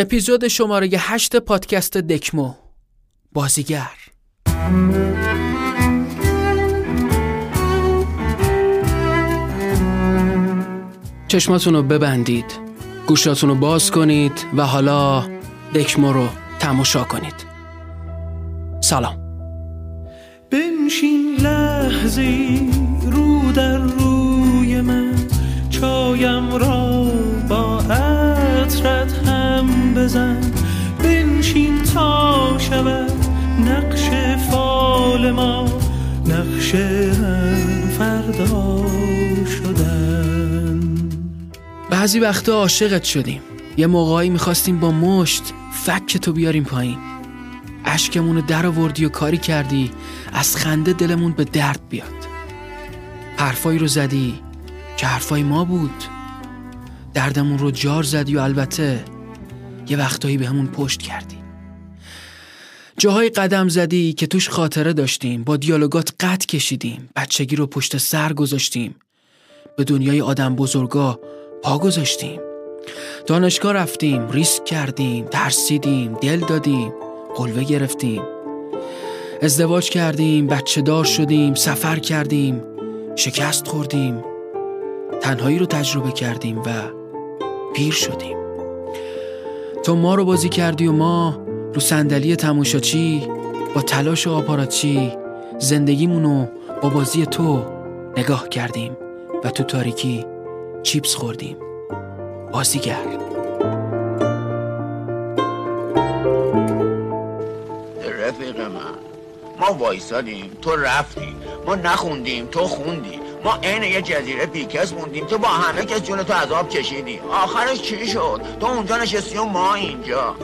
اپیزود شماره هشت پادکست دکمو. بازیگر. چشماتون رو ببندید. گوشاتون رو باز کنید و حالا دکمو رو تماشا کنید. سلام. بنشین لحظی رو در روی من. چایم را با عطرت هم بزن بنشین تا شود نقش فال ما. نقش فردا شدن. بعضی وقتا عاشقت شدیم. یه موقعی می‌خواستیم با مشت فک تو بیاریم پایین. اشکمون در آوردی و کاری کردی از خنده دلمون به درد بیاد. حرفایی رو زدی که حرفای ما بود. دردمون رو جار زدی و البته یه وقتایی به همون پشت کردی. جاهای قدم زدی که توش خاطره داشتیم با دیالوگات قد کشیدیم بچگی رو پشت سر گذاشتیم. به دنیای آدم بزرگا پا گذاشتیم. دانشگاه رفتیم ریسک کردیم ترسیدیم دل دادیم قلوه گرفتیم. ازدواج کردیم بچه دار شدیم سفر کردیم شکست خوردیم. تنهایی رو تجربه کردیم و پیر شدیم. تو ما رو بازی کردی و ما رو صندلی تماشاچی با تلاش و آپاراتچی زندگیمونو با بازی تو نگاه کردیم و تو تاریکی چیپس خوردیم. بازیگر. رفیق من ما وایسادیم تو رفتی ما نخوندیم تو خوندی. ما عین یه جزیره بیکس موندیم تو با همه کس جون تو عذاب کشیدی. آخرش چی شد؟ تو اونجا نشستی و ما اینجا.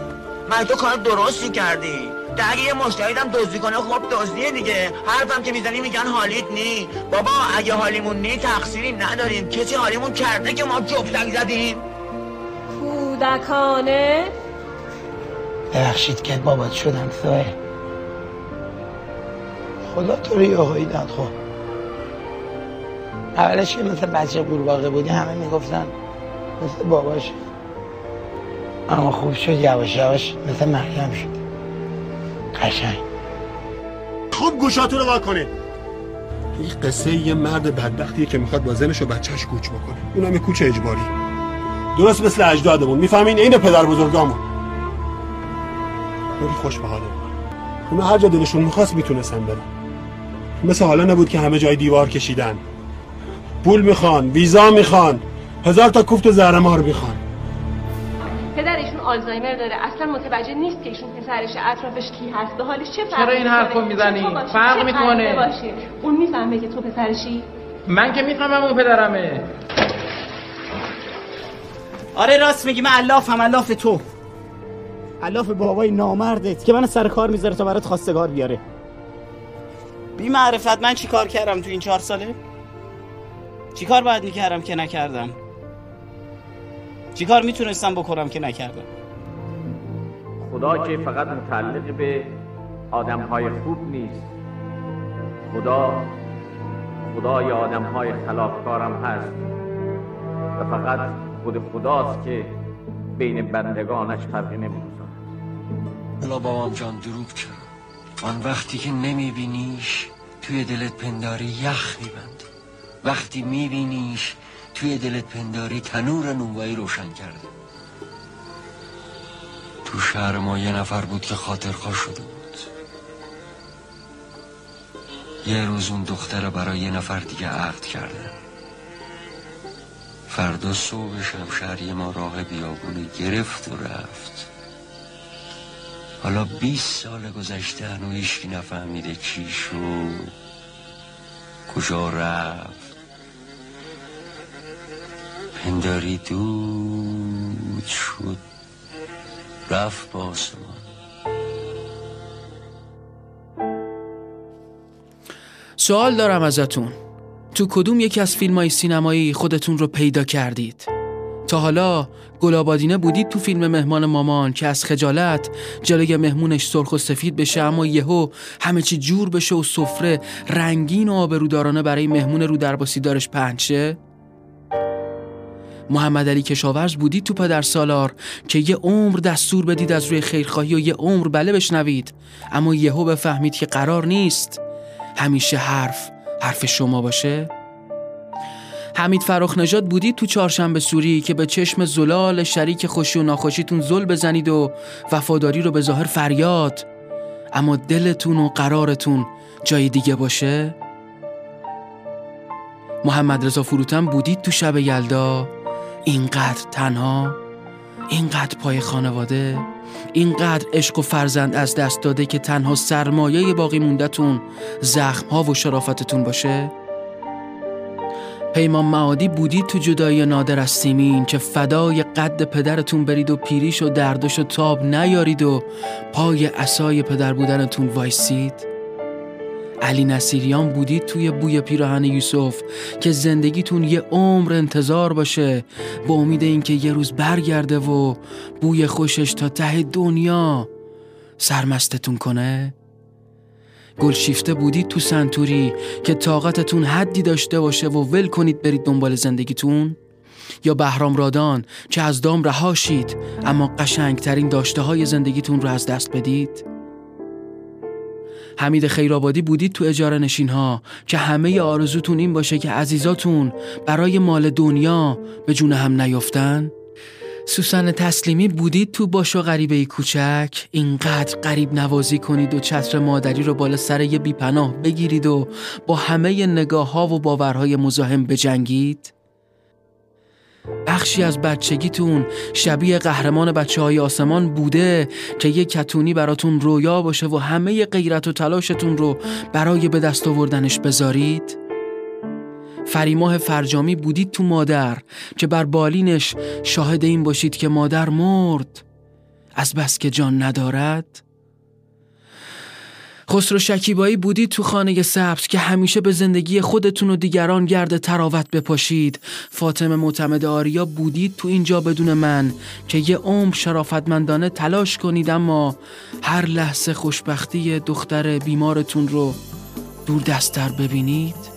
من تو کار درستی کردی. ده اگه یه مشتریدم دزدی کنه خب دزدیه دیگه. حرفم که می‌زنی میگن حالیت نی. بابا اگه حالیمون نی تقصیری نداریم. کسی حالیمون کرده که ما جفتک زدیم. کودکانه. ببخشید که بابات شدم سوه خدا تو رو یه داد خب اولش که مثل بچه قورباغه بودی همه می‌گفتن مثل باباش. اما خوب شد یواش یواش مثل مریم شد. قشنگ. خوب گوشاتون رو کنه این قصه یه مرد بدبختیه که می‌خواد با زنش و بچهش کوچ بکنه. اونم یه کوچ اجباری. درست مثل اجدادمون. می‌فهمین این پدر بزرگامون. خیلی خوش به حالمون اونا هر جا دلشون می‌خواست می‌تونستن برن. مثل حالا نبود که همه جای دیوار کشیدن. پول می‌خوان ویزا می‌خوان هزار تا کوفت زهرمار می‌خوان. پدرشون آلزایمر داره. اصلا متوجه نیست که ایشون پسرش اطرافش کی هست. به حالش چه فرقی چرا این حرفو؟ می‌زنی؟ فرق می‌کنه. اون می‌فهمه که تو پسرشی؟ من که می‌فهمم اون پدرمه. آره راست میگی. من علافم علاف تو. علاف بابای نامردت که من سر کار می‌ذاره تا برات خواستگار بیاره. بی معرفت من چی کار کردم تو این چهار ساله؟ چی کار باید می‌کردم که نکردم؟ چی کار می‌تونستم بکنم که نکردم؟ خدا که فقط متعلق به آدم های خوب نیست. خدا خدای آدم های خلافکارم هست. و فقط خود خداست که بین بندگانش فرقی نمی‌گذارد. حالا بابام جان دروب چرا آن وقتی که نمیبینیش توی دلت پنداری یخ میبنده وقتی میبینیش توی دلت پنداری تنور نونوایی روشن کرده. تو شهر ما یه نفر بود که خاطرخواه شده بود. یه روز اون دختر برای یه نفر دیگه عقد کرده. فردا صبح شمشهری ما راه بیابونو گرفت و رفت. حالا 20 سال گذشته هنو هیچکی نفهمیده چی شد کجا رفت. پنداری دود شد رفت با آسمان سوال دارم ازتون تو کدوم یکی از فیلم های سینمایی خودتون رو پیدا کردید؟ تا حالا گلابادینه بودید تو فیلم مهمان مامان که از خجالت جلوی مهمونش سرخ و سفید بشه اما یهو همه چی جور بشه و سفره رنگین و آبرودارانه برای مهمون رو درباسی دارش پهن شه؟ محمد علی کشاورز بودید تو پدر سالار که یه عمر دستور بدید از روی خیرخواهی و یه عمر بله بشنوید. اما یهو بفهمید که قرار نیست. همیشه حرف حرف شما باشه. حمید فراخ نجات بودید تو چهارشنبه سوری که به چشم زلال شریک خوشی و ناخوشیتون زل بزنید و وفاداری رو به ظاهر فریاد. اما دلتون و قرارتون جای دیگه باشه؟ محمد رضا فروتن بودید تو شب یلدا؟ اینقدر تنها اینقدر پای خانواده اینقدر عشق و فرزند از دست داده که تنها سرمایه باقی موندتون زخم ها و شرافتتون باشه؟ پیمان معادی بودید تو جدایی نادر از سیمین که فدای قد پدرتون برید و پیریش و دردش و تاب نیارید و پای اسای پدر بودنتون وایسید؟ علی نصیریان بودید توی بوی پیراهن یوسف که زندگیتون یه عمر انتظار باشه با امید اینکه یه روز برگرده و بوی خوشش تا ته دنیا سرمستتون کنه؟ گلشیفته بودید تو سنتوری که طاقتتون حدی داشته باشه و ول کنید برید دنبال زندگیتون؟ یا بهرام رادان که از دام رهاشید اما قشنگترین داشته های زندگیتون رو از دست بدید؟ حمید خیرآبادی بودید تو اجاره نشین ها که همه آرزوتون این باشه که عزیزاتون برای مال دنیا به جون هم نیفتن سوسن تسلیمی بودید تو باش و غریبه کوچک؟ اینقدر غریب نوازی کنید و چتر مادری رو بالا سر یه بیپناه بگیرید و با همه نگاه ها و باورهای مزاحم بجنگید؟ بخشی از بچگیتون شبیه قهرمان بچه های آسمان بوده که یه کتونی براتون رویا باشه و همه غیرت و تلاشتون رو برای به دست آوردنش بذارید؟ فریماه فرجامی بودید تو مادر که بر بالینش شاهد این باشید که مادر مرد. از بس که جان ندارد خسرو شکیبایی بودید تو خانه سبز که همیشه به زندگی خودتون و دیگران گرد تراوت بپاشید. فاطمه معتمد آریا بودید تو اینجا بدون من که یه عمر شرافتمندانه تلاش کنید اما هر لحظه خوشبختی دختر بیمارتون رو دور دستر ببینید.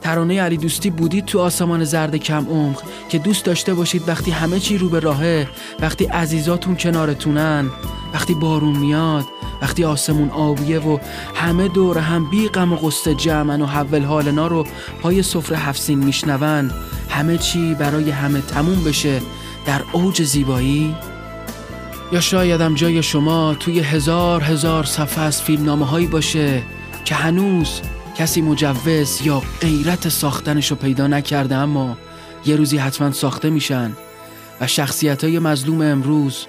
ترانه علی دوستی بودید تو آسمان زرد کم عمق که دوست داشته باشید وقتی همه چی رو به راهه وقتی عزیزاتون کنارتونن وقتی بارون میاد وقتی آسمون آبیه و همه دور هم بی غم و قصه جمعن و حول حالنا رو پای سفره هفسین میشنون همه چی برای همه تموم بشه در اوج زیبایی. یا شایدم جای شما توی هزار هزار صفحه از فیلم هایی باشه که هنوز کسی مجوز یا غیرت ساختنش رو پیدا نکرده اما یه روزی حتما ساخته میشن و شخصیت های مظلوم امروز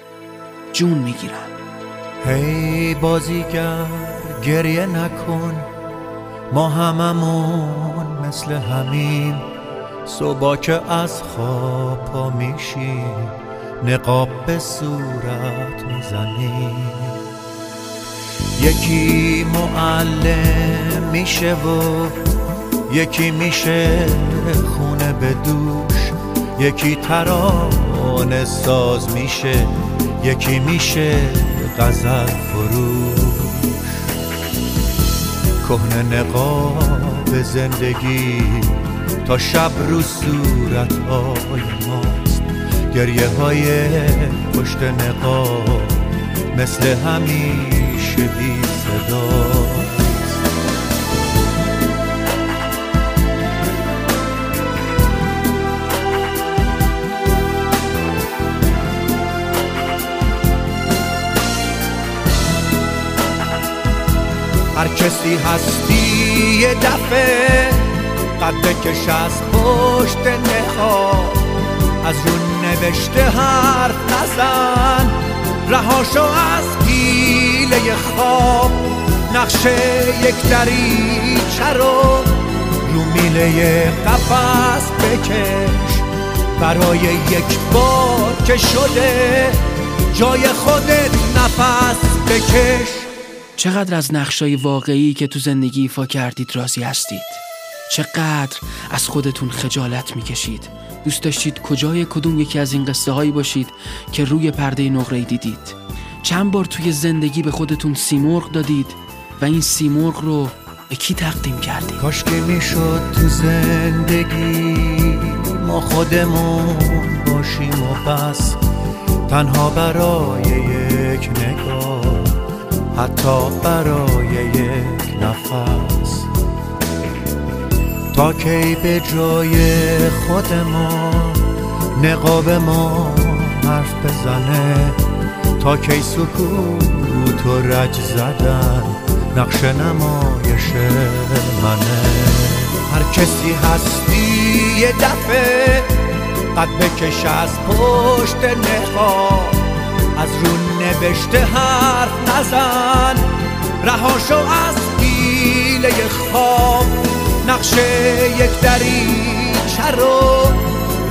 جون می‌گیرن. هی hey, بازیگر گریه نکن ما هممون مثل همین. صبح که از خواب پا میشیم نقاب به صورت می‌زنیم. یکی معلم میشه و یکی میشه خونه به دوش. یکی ترانه ساز میشه یکی میشه غزل فروش. کهنه نقاب زندگی تا شب رو صورت های ماست. گریه های پشت نقاب مثل همیشه بی صداست هر کسی هستی یه دفعه قد کش از پشت نخواه. از رو نوشته حرف نزن. رهاشو از گیله خواب. نقشه یک دریچه رو رو میله قفص بکش. برای یک بار که شده جای خودت نفس بکش. چقدر از نقشای واقعی که تو زندگی ایفا کردید راضی هستید؟ چقدر از خودتون خجالت می‌کشید؟ دوست داشتید کجای کدوم یکی از این قصه هایی باشید که روی پرده نقره دیدید؟ چند بار توی زندگی به خودتون سیمرغ دادید و این سیمرغ رو به کی تقدیم کردید؟ کاش که می‌شد تو زندگی ما خودمون باشیم و بس تنها برای یک نگاه. حتی برای یک نفس. تا کی به جای خود ما نقاب ما حرف بزنه. تا کی سکوت و رج زدن نقش نمایش منه. هر کسی هستی یه دفعه قد بکش از پشت نقاب. از رو نوشته حرف نزن. رهاشو از حیله خواب. نقشه یک دریچه رو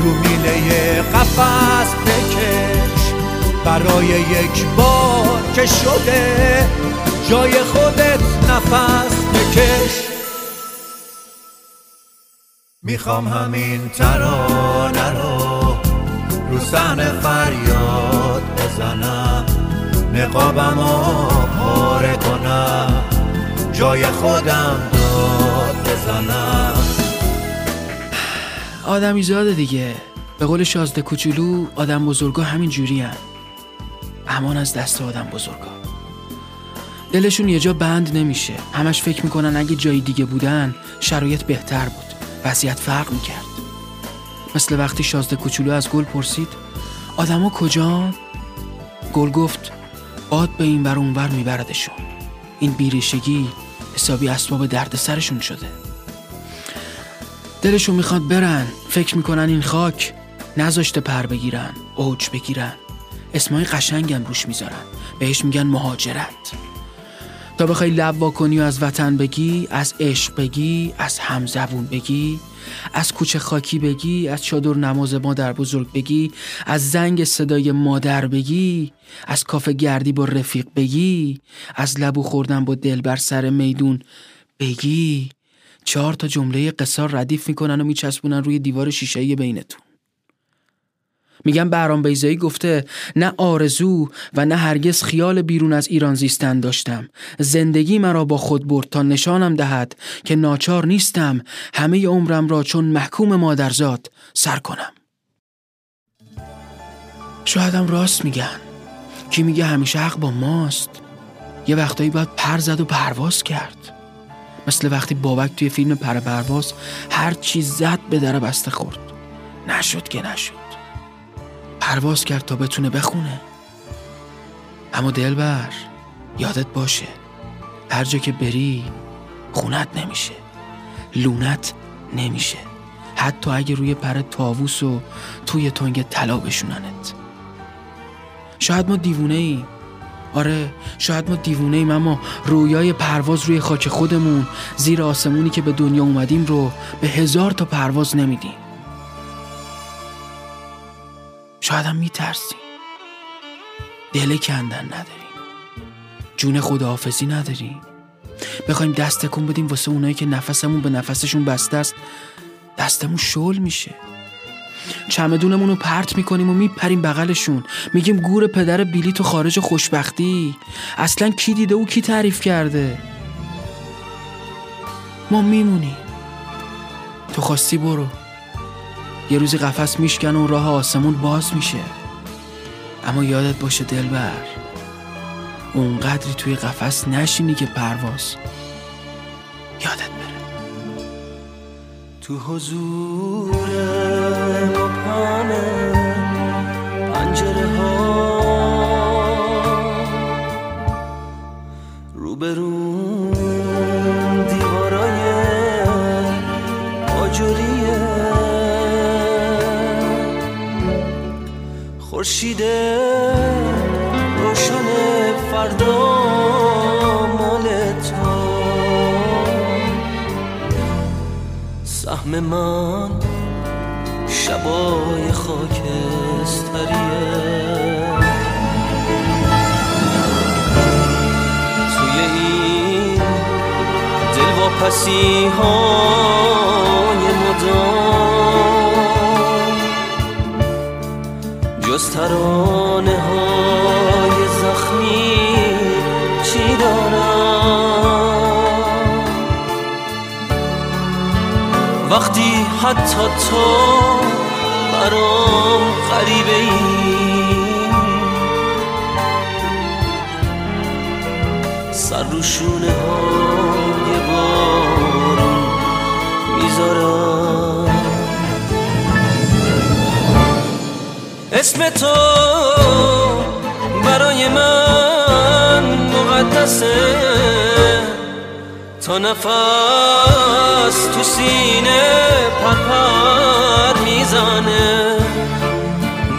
رو میله قفص بکش. برای یک بار که شده جای خودت نفس بکش. می‌خوام همین ترانه رو رو سحن فریاد بزنم. نقابم پاره کنم. جای خودم داد بزنم. آدمی زاده دیگه. به قول شازده کوچولو آدم بزرگا همین جوری هن. امان از دست آدم بزرگا. دلشون یه جا بند نمیشه. همش فکر می‌کنن اگه جای دیگه بودن شرایط بهتر بود. وضعیت فرق می‌کرد. مثل وقتی شازده کوچولو از گل پرسید آدما کجا؟ گل گفت باد به این بر اونور میبردشون. این بیریشگی حسابی اسباب درد سرشون شده. دلشون می‌خواد برن. فکر می‌کنن این خاک نذاشته پر بگیرن اوج بگیرن. اسمای قشنگم روش می‌ذارن. بهش میگن مهاجرت. تا بخوای لب واکنی و از وطن بگی از عشق بگی از همزبون بگی از کوچه خاکی بگی از چادر نماز مادر بزرگ بگی از زنگ صدای مادر بگی از کافه گردی با رفیق بگی از لبو خوردن با دل بر سر میدون بگی. چهار تا جمله قصار ردیف می‌کنن و میچسبونن روی دیوار شیشه‌ای بینتون. میگم بهرام بیزایی گفته نه آرزو و نه هرگز خیال بیرون از ایران زیستن داشتم. زندگی مرا با خود برد تا نشانم دهد که ناچار نیستم همه عمرم را چون محکوم مادرزاد سر کنم. شایدم راست میگن. کی میگه همیشه حق با ماست. یه وقتایی باید پر زد و پرواز کرد. مثل وقتی بابک توی فیلم پر پرواز هر چیز زد به در بسته خورد. نشد که نشد. پرواز کرد تا بتونه بخونه. اما دلبر یادت باشه. هر جا که بری خونت نمیشه. لونت نمیشه. حتی اگه روی پر تاووس و توی تنگ طلا بشوننت. شاید ما دیوونه ایم آره شاید ما دیوونه ایم اما رویای پرواز روی خاک خودمون زیر آسمونی که به دنیا اومدیم رو به هزار تا پرواز نمیدیم. شاید هم میترسیم. دل کندن نداریم. جون خداحافظی نداریم. بخوایم دست تکون بدیم واسه اونایی که نفسمون به نفسشون بسته است. دستمون شل میشه. چمدونمون رو پرت می‌کنیم و میپریم بغلشون. میگیم گور پدر بیلی تو خارج خوشبختی. اصلا کی دیده و کی تعریف کرده؟ ما میمونیم. تو خواستی برو. یه روزی قفس میشکن و راه آسمون باز میشه. اما یادت باشه دلبر اونقدری توی قفس نشینی که پرواز. یادت بره. تو حضور پنجره ها. روبرون خورشید روشن فردا مال تو. سهم من شبای خاکستریه. توی این دل واپسی های ترانه های زخمی چی دارم؟ وقتی حتی تو برام غریبه ای. سر رو اسم تو برای من مقدسه. تا نفس تو سینه پرپر می‌زنه.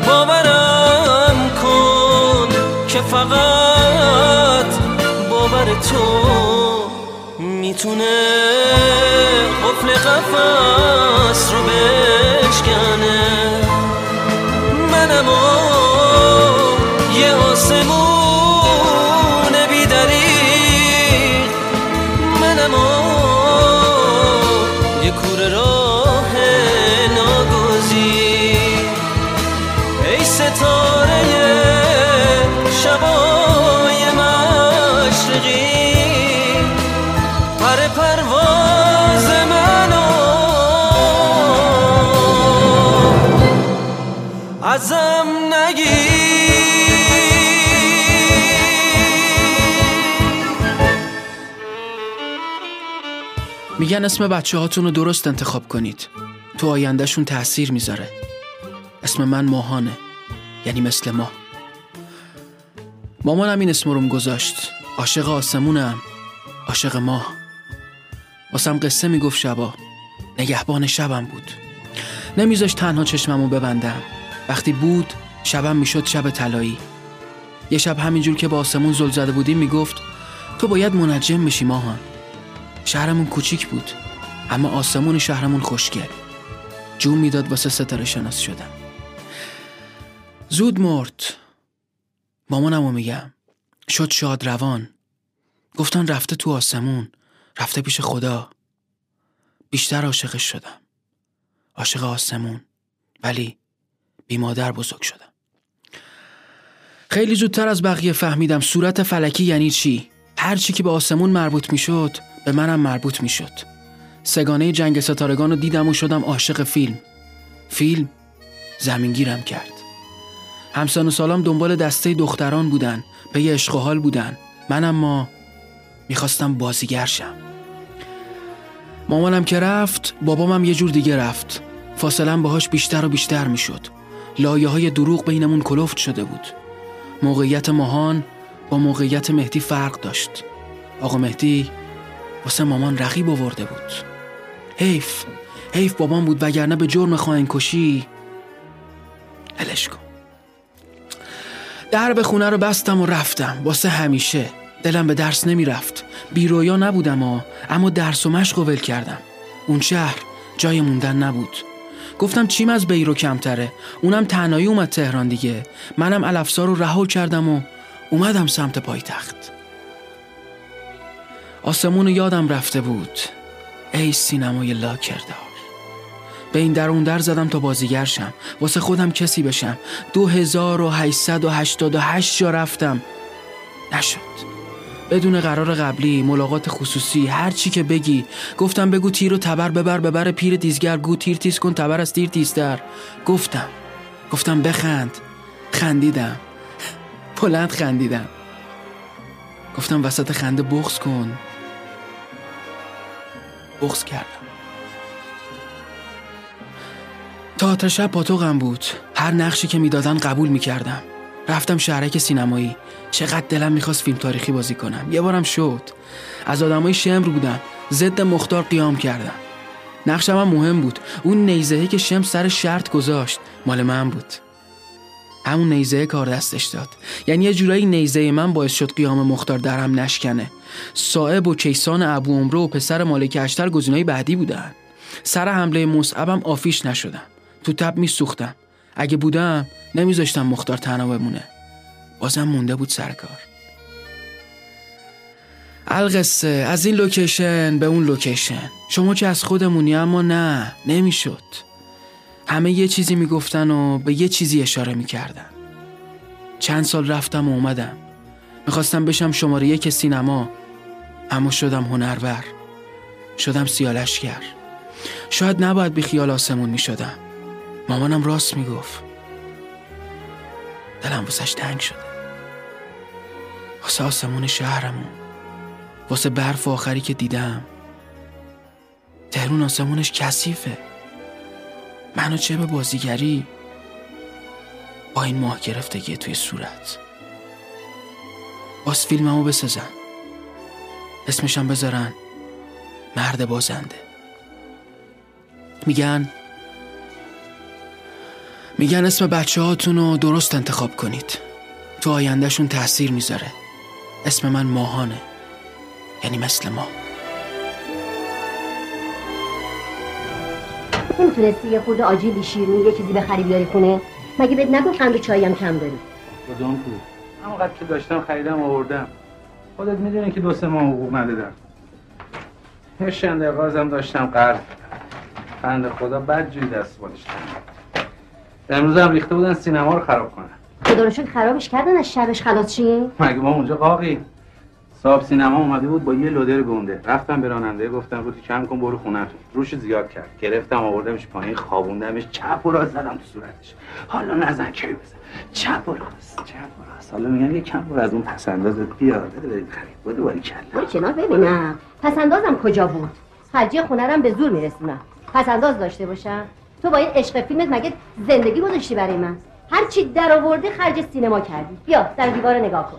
باورم کن که فقط باور تو می‌تونه قفل قفص رو بشکنه. منم یه آسمون بیدریق منم میگن اسم بچه هاتون رو درست انتخاب کنید. تو آیندهشون تأثیر می‌ذاره. اسم من ماهانه یعنی مثل ماه مامانم این اسم روم گذاشت عاشق آسمونم. عاشق ماه واسم قصه می‌گفت شبا. نگهبان شبم بود. نمیذاش تنها چشممو ببندم. وقتی بود شبم می‌شد شب طلایی. یه شب همینجور که با آسمون زل زده بودیم می‌گفت تو باید منجم بشی ماهان شهرمون کوچیک بود اما آسمون شهرمون خوشگل جون می‌داد واسه ستاره شناس شدم زود مرد. مامانمو میگم. شد شاد روان. گفتن رفته تو آسمون رفته پیش خدا. بیشتر عاشقش شدم. عاشق آسمون. ولی بی مادر بزرگ شدم. خیلی زودتر از بقیه فهمیدم صورت فلکی یعنی چی. هر چی که به آسمون مربوط می‌شد به منم مربوط می‌شد. سگانه جنگ ستارگان رو دیدم و شدم عاشق فیلم. فیلم زمینگیرم کرد. همسان و سالام دنبال دسته دختران بودن پی عشق و حال بودن. من اما می‌خواستم بازیگر شم. مامانم که رفت بابامم یه جور دیگه رفت. فاصله باهاش بیشتر و بیشتر می‌شد. لایه های دروغ بینمون کلفت شده بود. موقعیت ماهان با موقعیت مهدی فرق داشت. آقا مهدی واسه مامان رقیب آورده بود. حیف حیف بابام بود وگرنه به جرم خواهن کشی هلش کن. در به خونه رو بستم و رفتم. واسه همیشه. دلم به درس نمی‌رفت. بیرویا نبودم ها اما درس و مشق ول کردم. اون شهر جای موندن نبود. گفتم چیم از بیرو کمتره؟ اونم تنهایی اومد تهران دیگه. منم الافسار رو رها کردم و اومدم سمت پایتخت. آسمون یادم رفته بود. ای سینمای لاکردار. به این در اون در زدم تا بازیگر شم. واسه خودم کسی بشم. دو هزار و جا رفتم. نشد. بدون قرار قبلی ملاقات خصوصی هر چی که بگی. گفتم بگو تیر و تبر ببر ببر پیر تیزگر. گو تیر تیز کن تبر از تیر تیزتر. گفتم. گفتم بخند. خندیدم. بلند خندیدم. گفتم وسط خنده بغز کن. بغز کردم. تئاتر شب پاتوقم بود. هر نقشی که می‌دادن قبول می‌کردم. رفتم شهرک سینمایی. چقدر دلم می‌خواست فیلم تاریخی بازی کنم. یه بارم شد. از آدمای شمر بودم. ضد مختار قیام کردم. نقشم هم مهم بود. اون نیزهی که شم سر شرط گذاشت مال من بود. همون نیزه کار دستش داد. یعنی یه جورایی نیزه من باعث شد قیام مختار درم نشکنه. صاحب و کیسان ابو عمرو و پسر مالک اشتر گزینای بعدی بودن. سر حمله مصعبم آفیش نشدم. تو تب میسوختم. اگه بودم نمیذاشتم مختار تنها بمونه. بازم مونده بود سرکار القصه از این location به اون location. شما که از خودمونی اما نه نمی‌شد. همه یه چیزی می‌گفتن و به یه چیزی اشاره می‌کردن. چند سال رفتم و اومدم. می‌خواستم بشم شماره یک سینما. اما شدم هنرور. شدم سیالشگر. شاید نباید بی خیال آسمون می‌شدم. مامانم راست می‌گفت. دلم واسش تنگ شده. واسه آسمون شهرمون. واسه برف آخری که دیدم. تهرون آسمونش کثیفه. منو چه به بازیگری؟ با این ماه گرفتگی توی صورت. باز فیلممو بسازن اسمشم بذارن. مرد بازنده. میگن میگن اسم بچه هاتون رو درست انتخاب کنید. تو آیندهشون تاثیر می‌ذاره. اسم من ماهانه. یعنی مثل ما. نمی‌تونستی یه خورده آجیلی شیرینی یه چیزی بخری بیاری خونه مگه بهت نگو قند و چایی هم کم داری؟ کدوم کو همونقدر که داشتم خریدم آوردم. خودت می‌دونی که دو سه ماه حقوق ندادم. یه شنده قازم داشتم قرض بند خدا بد جوی دست بالش امروز هم ریخته بودن سینما رو خراب کنن. خدا رو شکر خرابش کردن از شبش خلاص چی؟ مگه ما اونجا قاقی صاحب سینما اومده بود با یه لودر گنده. رفتم به راننده گفتم روتی کم کن برو خونتون روش زیاد کرد. گرفتم آوردمش پایین خوابوندمش. چپ و راست زدم تو صورتش. حالا نزن کی بزن؟ چپ و راست چپ و راست. حالا میگم یه کم برو از اون پس اندازت بیا بده برید خرید. بده باری کلا کنار ببینم. پس اندازم کجا بود؟ خرجی خونرم به زور میرسونم. پس انداز داشته باشم؟ تو با این عشق فیلمت مگه زندگی گذاشتی برای من؟ هر چی در آورده خرج سینما کردی. بیا در دیوار نگاه کن.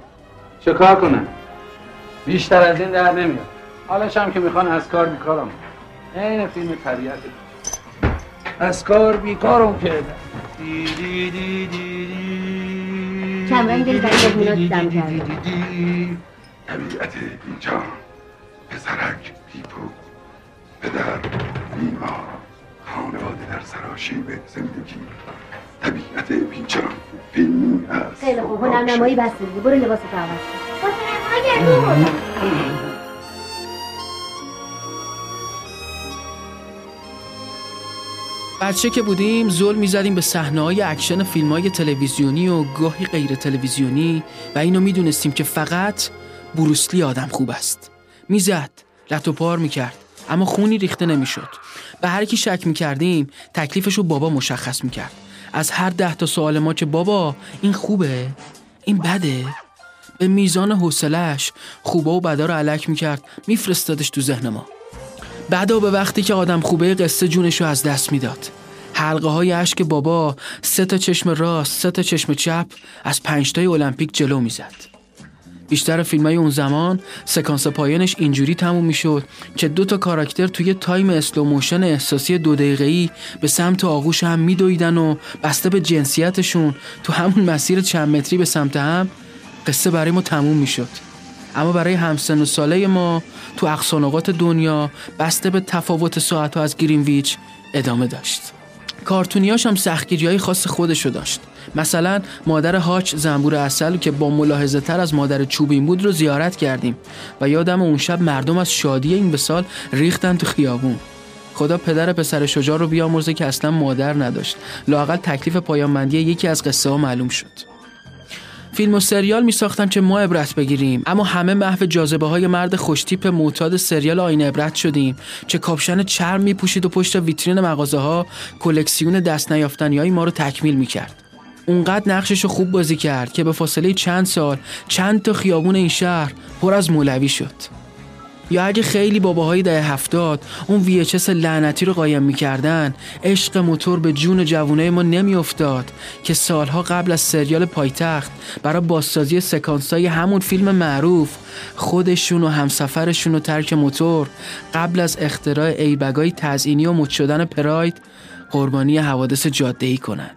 چه کار کنم؟ بیشتر از این در نمیاد. حالش هم که می‌خوان از کار بیکارم. این فیلم طبیعت. از کار بیکارم کردم دی دی دی دی کمرنگ دم طبیعت اینجا. پسرک پیپو. پدر بیمار خانواده در سراشیب زندگی. طبیعت بیجان فیلمی هست. خیلی خوب. هنر نمایی بس دیگه برو لباس تو عوض بچه که بودیم زل می‌زدیم به صحنه های اکشن فیلم های تلویزیونی و گاهی غیر تلویزیونی و اینو می‌دونستیم که فقط بروسلی آدم خوب است. می‌زد لت و پار می‌کرد اما خونی ریخته نمی‌شد. به هر کی شک می‌کردیم تکلیفش رو بابا مشخص می‌کرد. از هر ده تا سوال ما که بابا این خوبه؟ این بده؟ به میزان حوصلش خوبه و بدا رو الک می‌کرد میفرستادش تو ذهن ما. بدا به وقتی که آدم خوبه قصه جونش رو از دست می‌داد. حلقه های اشک بابا سه تا چشم راست سه تا چشم چپ از پنجتای المپیک جلو می‌زد. بیشتر فیلم های اون زمان سکانس پایانش اینجوری تموم می‌شد که دو تا کاراکتر توی time slow motion احساسی دو دقیقه‌ای به سمت آغوش هم میدویدن و بسته به جنسیتشون تو همون مسیر چند متری به سمت هم قصه برای ما تموم می‌شد. اما برای همسن و ساله ما تو اقصانقات دنیا بسته به تفاوت ساعت از گرینویچ ادامه داشت. کارتونیاش هم سختگیری های خاص خودشو داشت. مثلا مادر هاچ زنبور اصل که با ملاحظه تر از مادر چوبین بود رو زیارت کردیم و یادم اون شب مردم از شادی این سال ریختن تو خیابون. خدا پدر پسر شجاع رو بیامرزه که اصلا مادر نداشت. لاقل تکلیف پایان یکی از قصه ها معلوم شد. فیلم و سریال می ساختن که ما عبرت بگیریم. اما همه محو جاذبه های مرد خوشتیپ معتاد سریال آینه عبرت شدیم که کاپشن چرم می پوشید و پشت ویترین مغازه ها کلکسیون دست نیافتنی های ما رو تکمیل می کرد اونقدر نقشش رو خوب بازی کرد که به فاصله چند سال چند تا خیابون این شهر پر از مولوی شد. یا اگه خیلی باباهای دهه هفتاد اون VHS لعنتی رو قایم می‌کردن عشق موتور به جون جوونه ما نمیافتاد که سالها قبل از سریال پایتخت برای بازسازی سکانسای همون فیلم معروف خودشون و همسفرشون و ترک موتور قبل از اختراع ایربگای تزئینی و مد شدن پراید قربانی حوادث جاده کنن.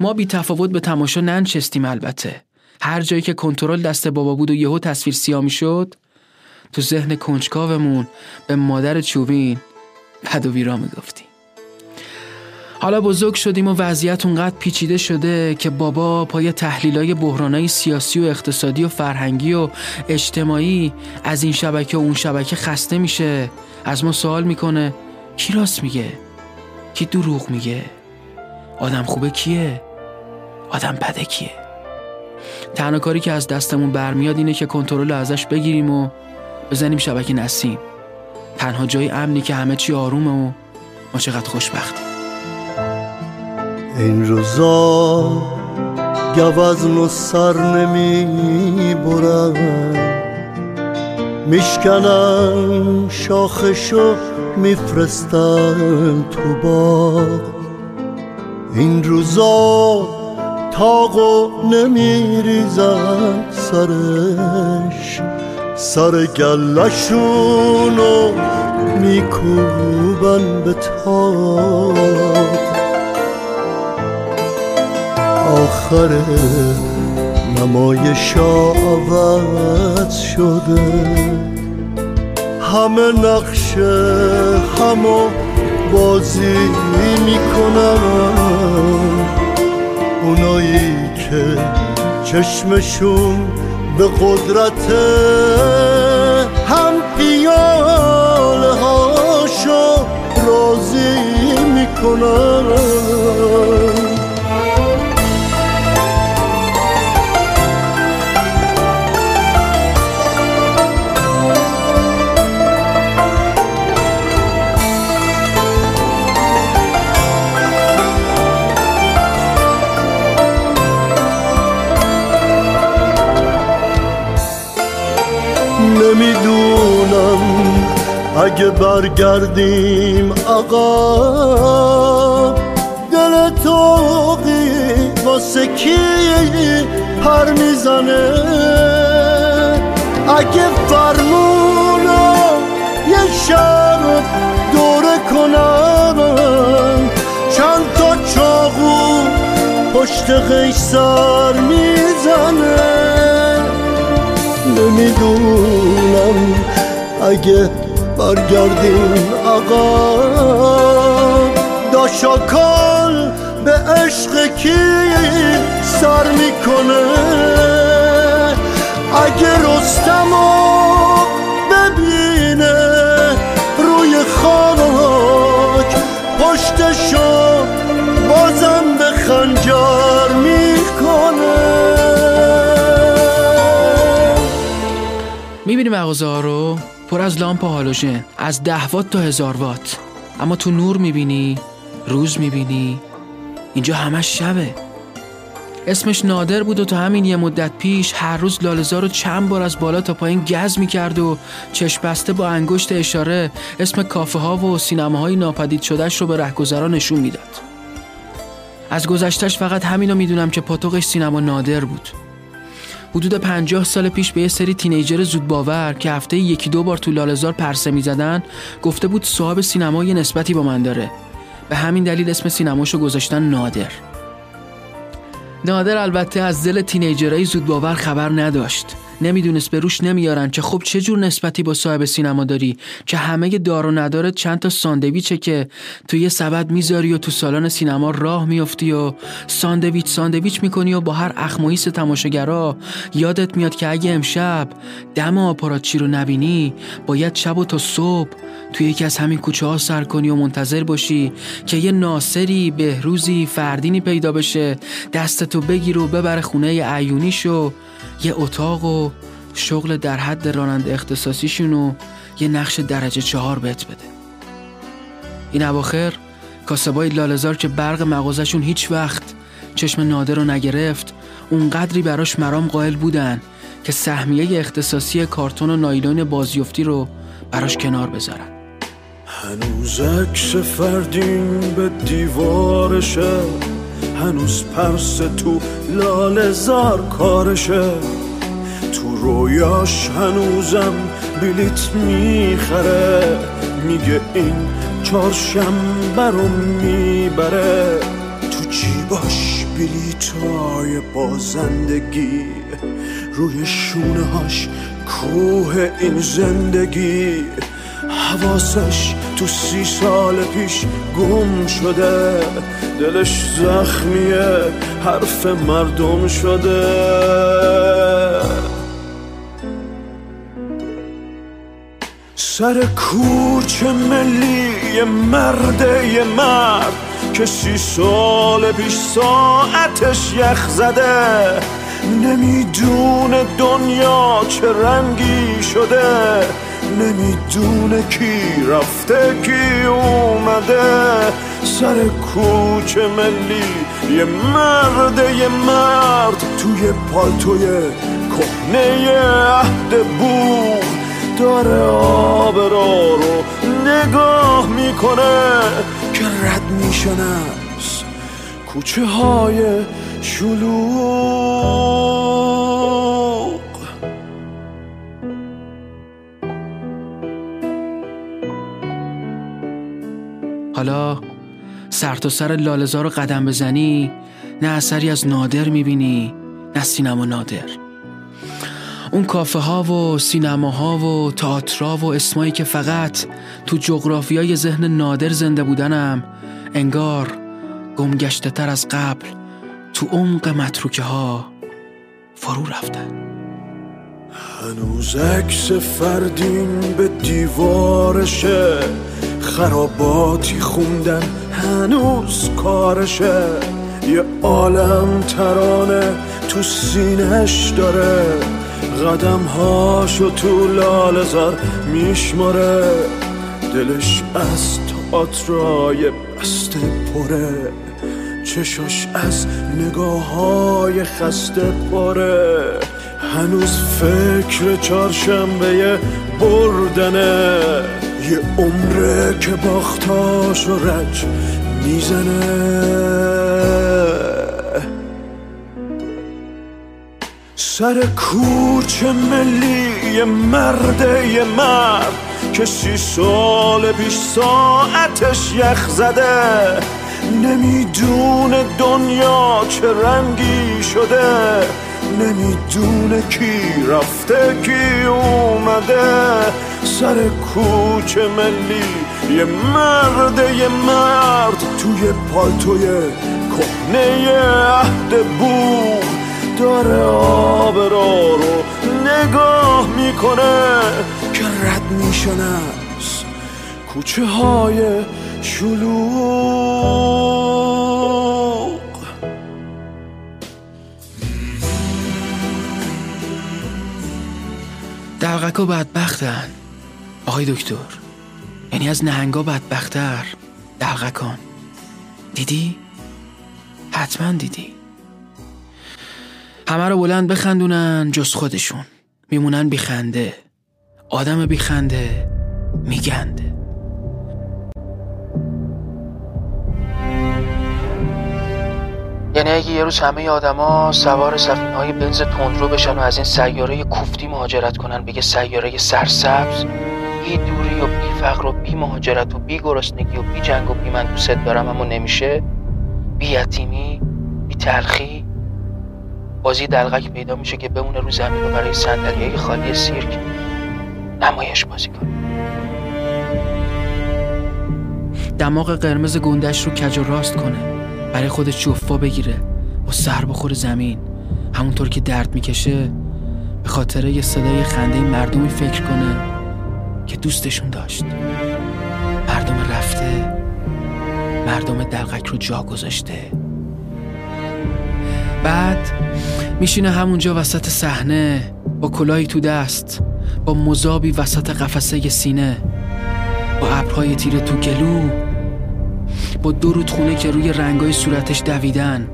ما بی تفاوت به تماشا ننشستیم البته. هر جایی که کنترل دست بابا بود و یهو تصویر سیاه شد تو ذهن کنجکاومون به مادر چوبین بد و بیرا می‌گفتیم حالا بزرگ شدیم و وضعیت اونقدر پیچیده شده که بابا پای تحلیلای بحرانای سیاسی و اقتصادی و فرهنگی و اجتماعی از این شبکه و اون شبکه خسته میشه. از ما سوال می‌کنه کی راست میگه؟ کی دروغ میگه؟ آدم خوبه کیه؟ آدم بده کیه؟ تنها کاری که از دستمون برمیاد اینه که کنترل ازش بگیریم و بزنیم شبکه نسیم. تنها جای امنی که همه چی آرومه و ما چقدر خوشبختیم. این روزا گوزن و سر نمی برم. میشکنم شاخشو میفرستم تو باغ. این روزا تاقو نمیریزم سرش. سر گلشونو میکوبن به تاق آخر نمایشا عوض شده. همه نقشه همو بازی می‌کنن. اونایی که چشمشون به قدرت هم پیاله هاشو راضی می‌کنن نمی‌دونم. اگه برگردیم آقا دل توقی واسه کی پر می‌زنه؟ اگه فرمونو یه شب دوره کنم چند تا چاقو پشت قیصر می‌زنه؟ نمی‌دونم اگه برگردیم آقا. داشاکال به عشق کی سر می‌کنه؟ اگه رستمو ببینه می‌بینی مغازه ها رو پر از لامپ هالوژن از ده وات تا هزار وات. اما تو نور می‌بینی روز می‌بینی اینجا همش شبه. اسمش نادر بود و تا همین یه مدت پیش هر روز لالزار رو چند بار از بالا تا پایین گز می‌کرد و چشم بسته با انگشت اشاره اسم کافه ها و سینماهای ناپدید شدهش رو به رهگذرا نشون می‌داد. از گذشتش فقط همینو می‌دونم که پاتوقش سینما نادر بود. حدود پنجاه سال پیش به یه سری تینیجر زودباور که هفته یکی دو بار تو لالزار پرسه می‌زدن گفته بود صاحب سینما یه نسبتی با من داره. به همین دلیل اسم سینماشو گذاشتن نادر. نادر البته از دل تینیجرهای زودباور خبر نداشت. نمی‌دونست به روش نمیارن که خب چه جور نسبتی با صاحب سینما داری؟ که همه دار و نداره چند تا ساندویچه که تو یه سبد می‌ذاری و تو سالن سینما راه میافتی و ساندویچ ساندویچ می‌کنی و با هر اخماییس تماشاگرا یادت میاد که اگه امشب دم آپاراتچی رو نبینی باید شب و تا صبح توی یکی از همین کوچه ها سر کنی و منتظر باشی که یه ناصری بهروزی فردینی پیدا بشه دستتو بگیر و ببره خونه عیونیشو یه اتاق و شغل در حد راننده اختصاصیشون و یه نقش درجه چهار بهت بده. این اواخر کاسبای لالزار که برق مغازشون هیچ وقت چشم نادر رو نگرفت اونقدری براش مرام قائل بودن که سهمیه اختصاصی کارتون و نایلون بازیفتی رو براش کنار بذارن. هنوز عکس فردین به دیوارشه هنوز پرس تو لال زار کارشه. تو رویاش هنوزم بلیت می‌خره. میگه این چهارشنبه رو می‌بره. تو جیباش بلیتای بازندگی روی شونه هاش کوه این زندگی. حواسش تو سی سال پیش گم شده. دلش زخمیه حرف مردم شده. سر کوچه ملی مرده یه مرد که سی سال پیش ساعتش یخ زده. نمی‌دونه دنیا چه رنگی شده. نمی‌دونه کی رفته کی اومده. سر کوچه ملی یه مرد یه مرد توی پالتوی کهنه عهد بوغ. داره آب را رو نگاه می‌کنه که رد میشن از کوچه های شلوغ. حالا سر تا سر لالزار رو قدم بزنی نه اثری از نادر می‌بینی نه سینما نادر. اون کافه ها و سینماها و تئاترها و اسمایی که فقط تو جغرافیای ذهن نادر زنده بودنم انگار گمگشته تر از قبل تو عمق متروکه ها فرو رفتن. هنوز عکس فردین به دیوارشه. خراباتی خوندن هنوز کارشه. یه عالم ترانه تو سینش داره. قدم هاشو تو لالزار میشماره. دلش از تئاترای بسته پره. چشاش از نگاه های خسته پره. هنوز فکر چهارشنبه بردنه. یه عمره که باختاش و رج می‌زنه. سر کوچه ملی یه مرد یه مرد که سی سال پیش ساعتش یخ زده. نمی‌دونه دنیا چه رنگی شده. نمی‌دونه کی رفته کی اومده. سر کوچه ملی یه مرد یه مرد. توی پالتوی کهنه عهد بوغ داره آب را رو نگاه می‌کنه. که رد میشن از کوچه های شلوغ. دلغکا بدبختن. آقای دکتر یعنی از نهنگا بدبختر. دلغکان دیدی؟ حتما دیدی. همه رو بلند بخندونن جز خودشون. میمونن بیخنده. آدم بیخنده میگنده. یعنی اگه یه روز همه آدما سوار سفینه های بنز تندرو بشن و از این سیاره کوفتی مهاجرت کنن بگه سیاره سرسبز بی دوری و بی فقر و بی مهاجرت و بی گرسنگی و بی جنگ و بی من دوست دارم اما نمیشه. بی یتیمی بی تلخی. بازی دلغک پیدا میشه که بمونه رو زمین و برای صندلی خالی سیرک. نمایش بازی کنه دماغ قرمز گندش رو کج و راست کنه. برای خودش جفا بگیره؟ با سر بخور زمین. همونطور که درد می‌کشه به خاطر یه صدای خنده مردمی فکر کنه که دوستشون داشت. مردم رفته مردم دلغک رو جا گذاشته. بعد میشینه همونجا وسط صحنه با کلاهی تو دست با مذابی وسط قفسه سینه با ابرهای تیره تو گلو. با دو رودخونه که روی رنگای صورتش دویدن.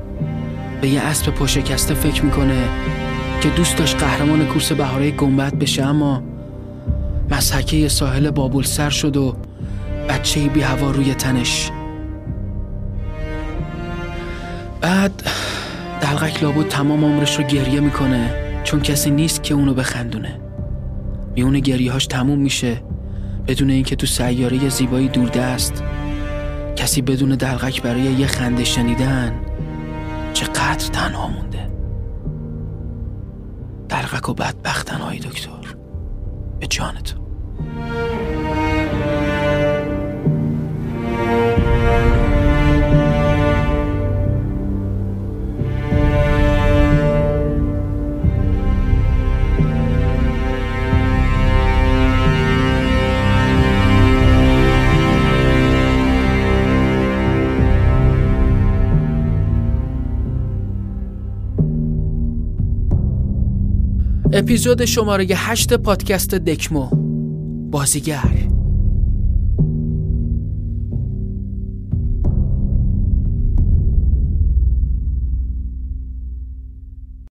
به یه اسب پاشکسته فکر می‌کنه که دوست داشت قهرمان کورس بهاره گنبد بشه اما مسحکه ساحل بابل سر شد و بچه بی هوا روی تنش. بعد دلغک لابد تمام عمرش رو گریه می‌کنه چون کسی نیست که اونو بخندونه. میونه گریه هاش تموم میشه بدون اینکه تو سیاره زیبایی دوردست. کسی بدون دلغک برای یه خنده شنیدن چقدر تنها مونده؟ دلغک و بدبختن های دکتر. به جان اپیزود شماره هشت پادکست دکمو بازیگر.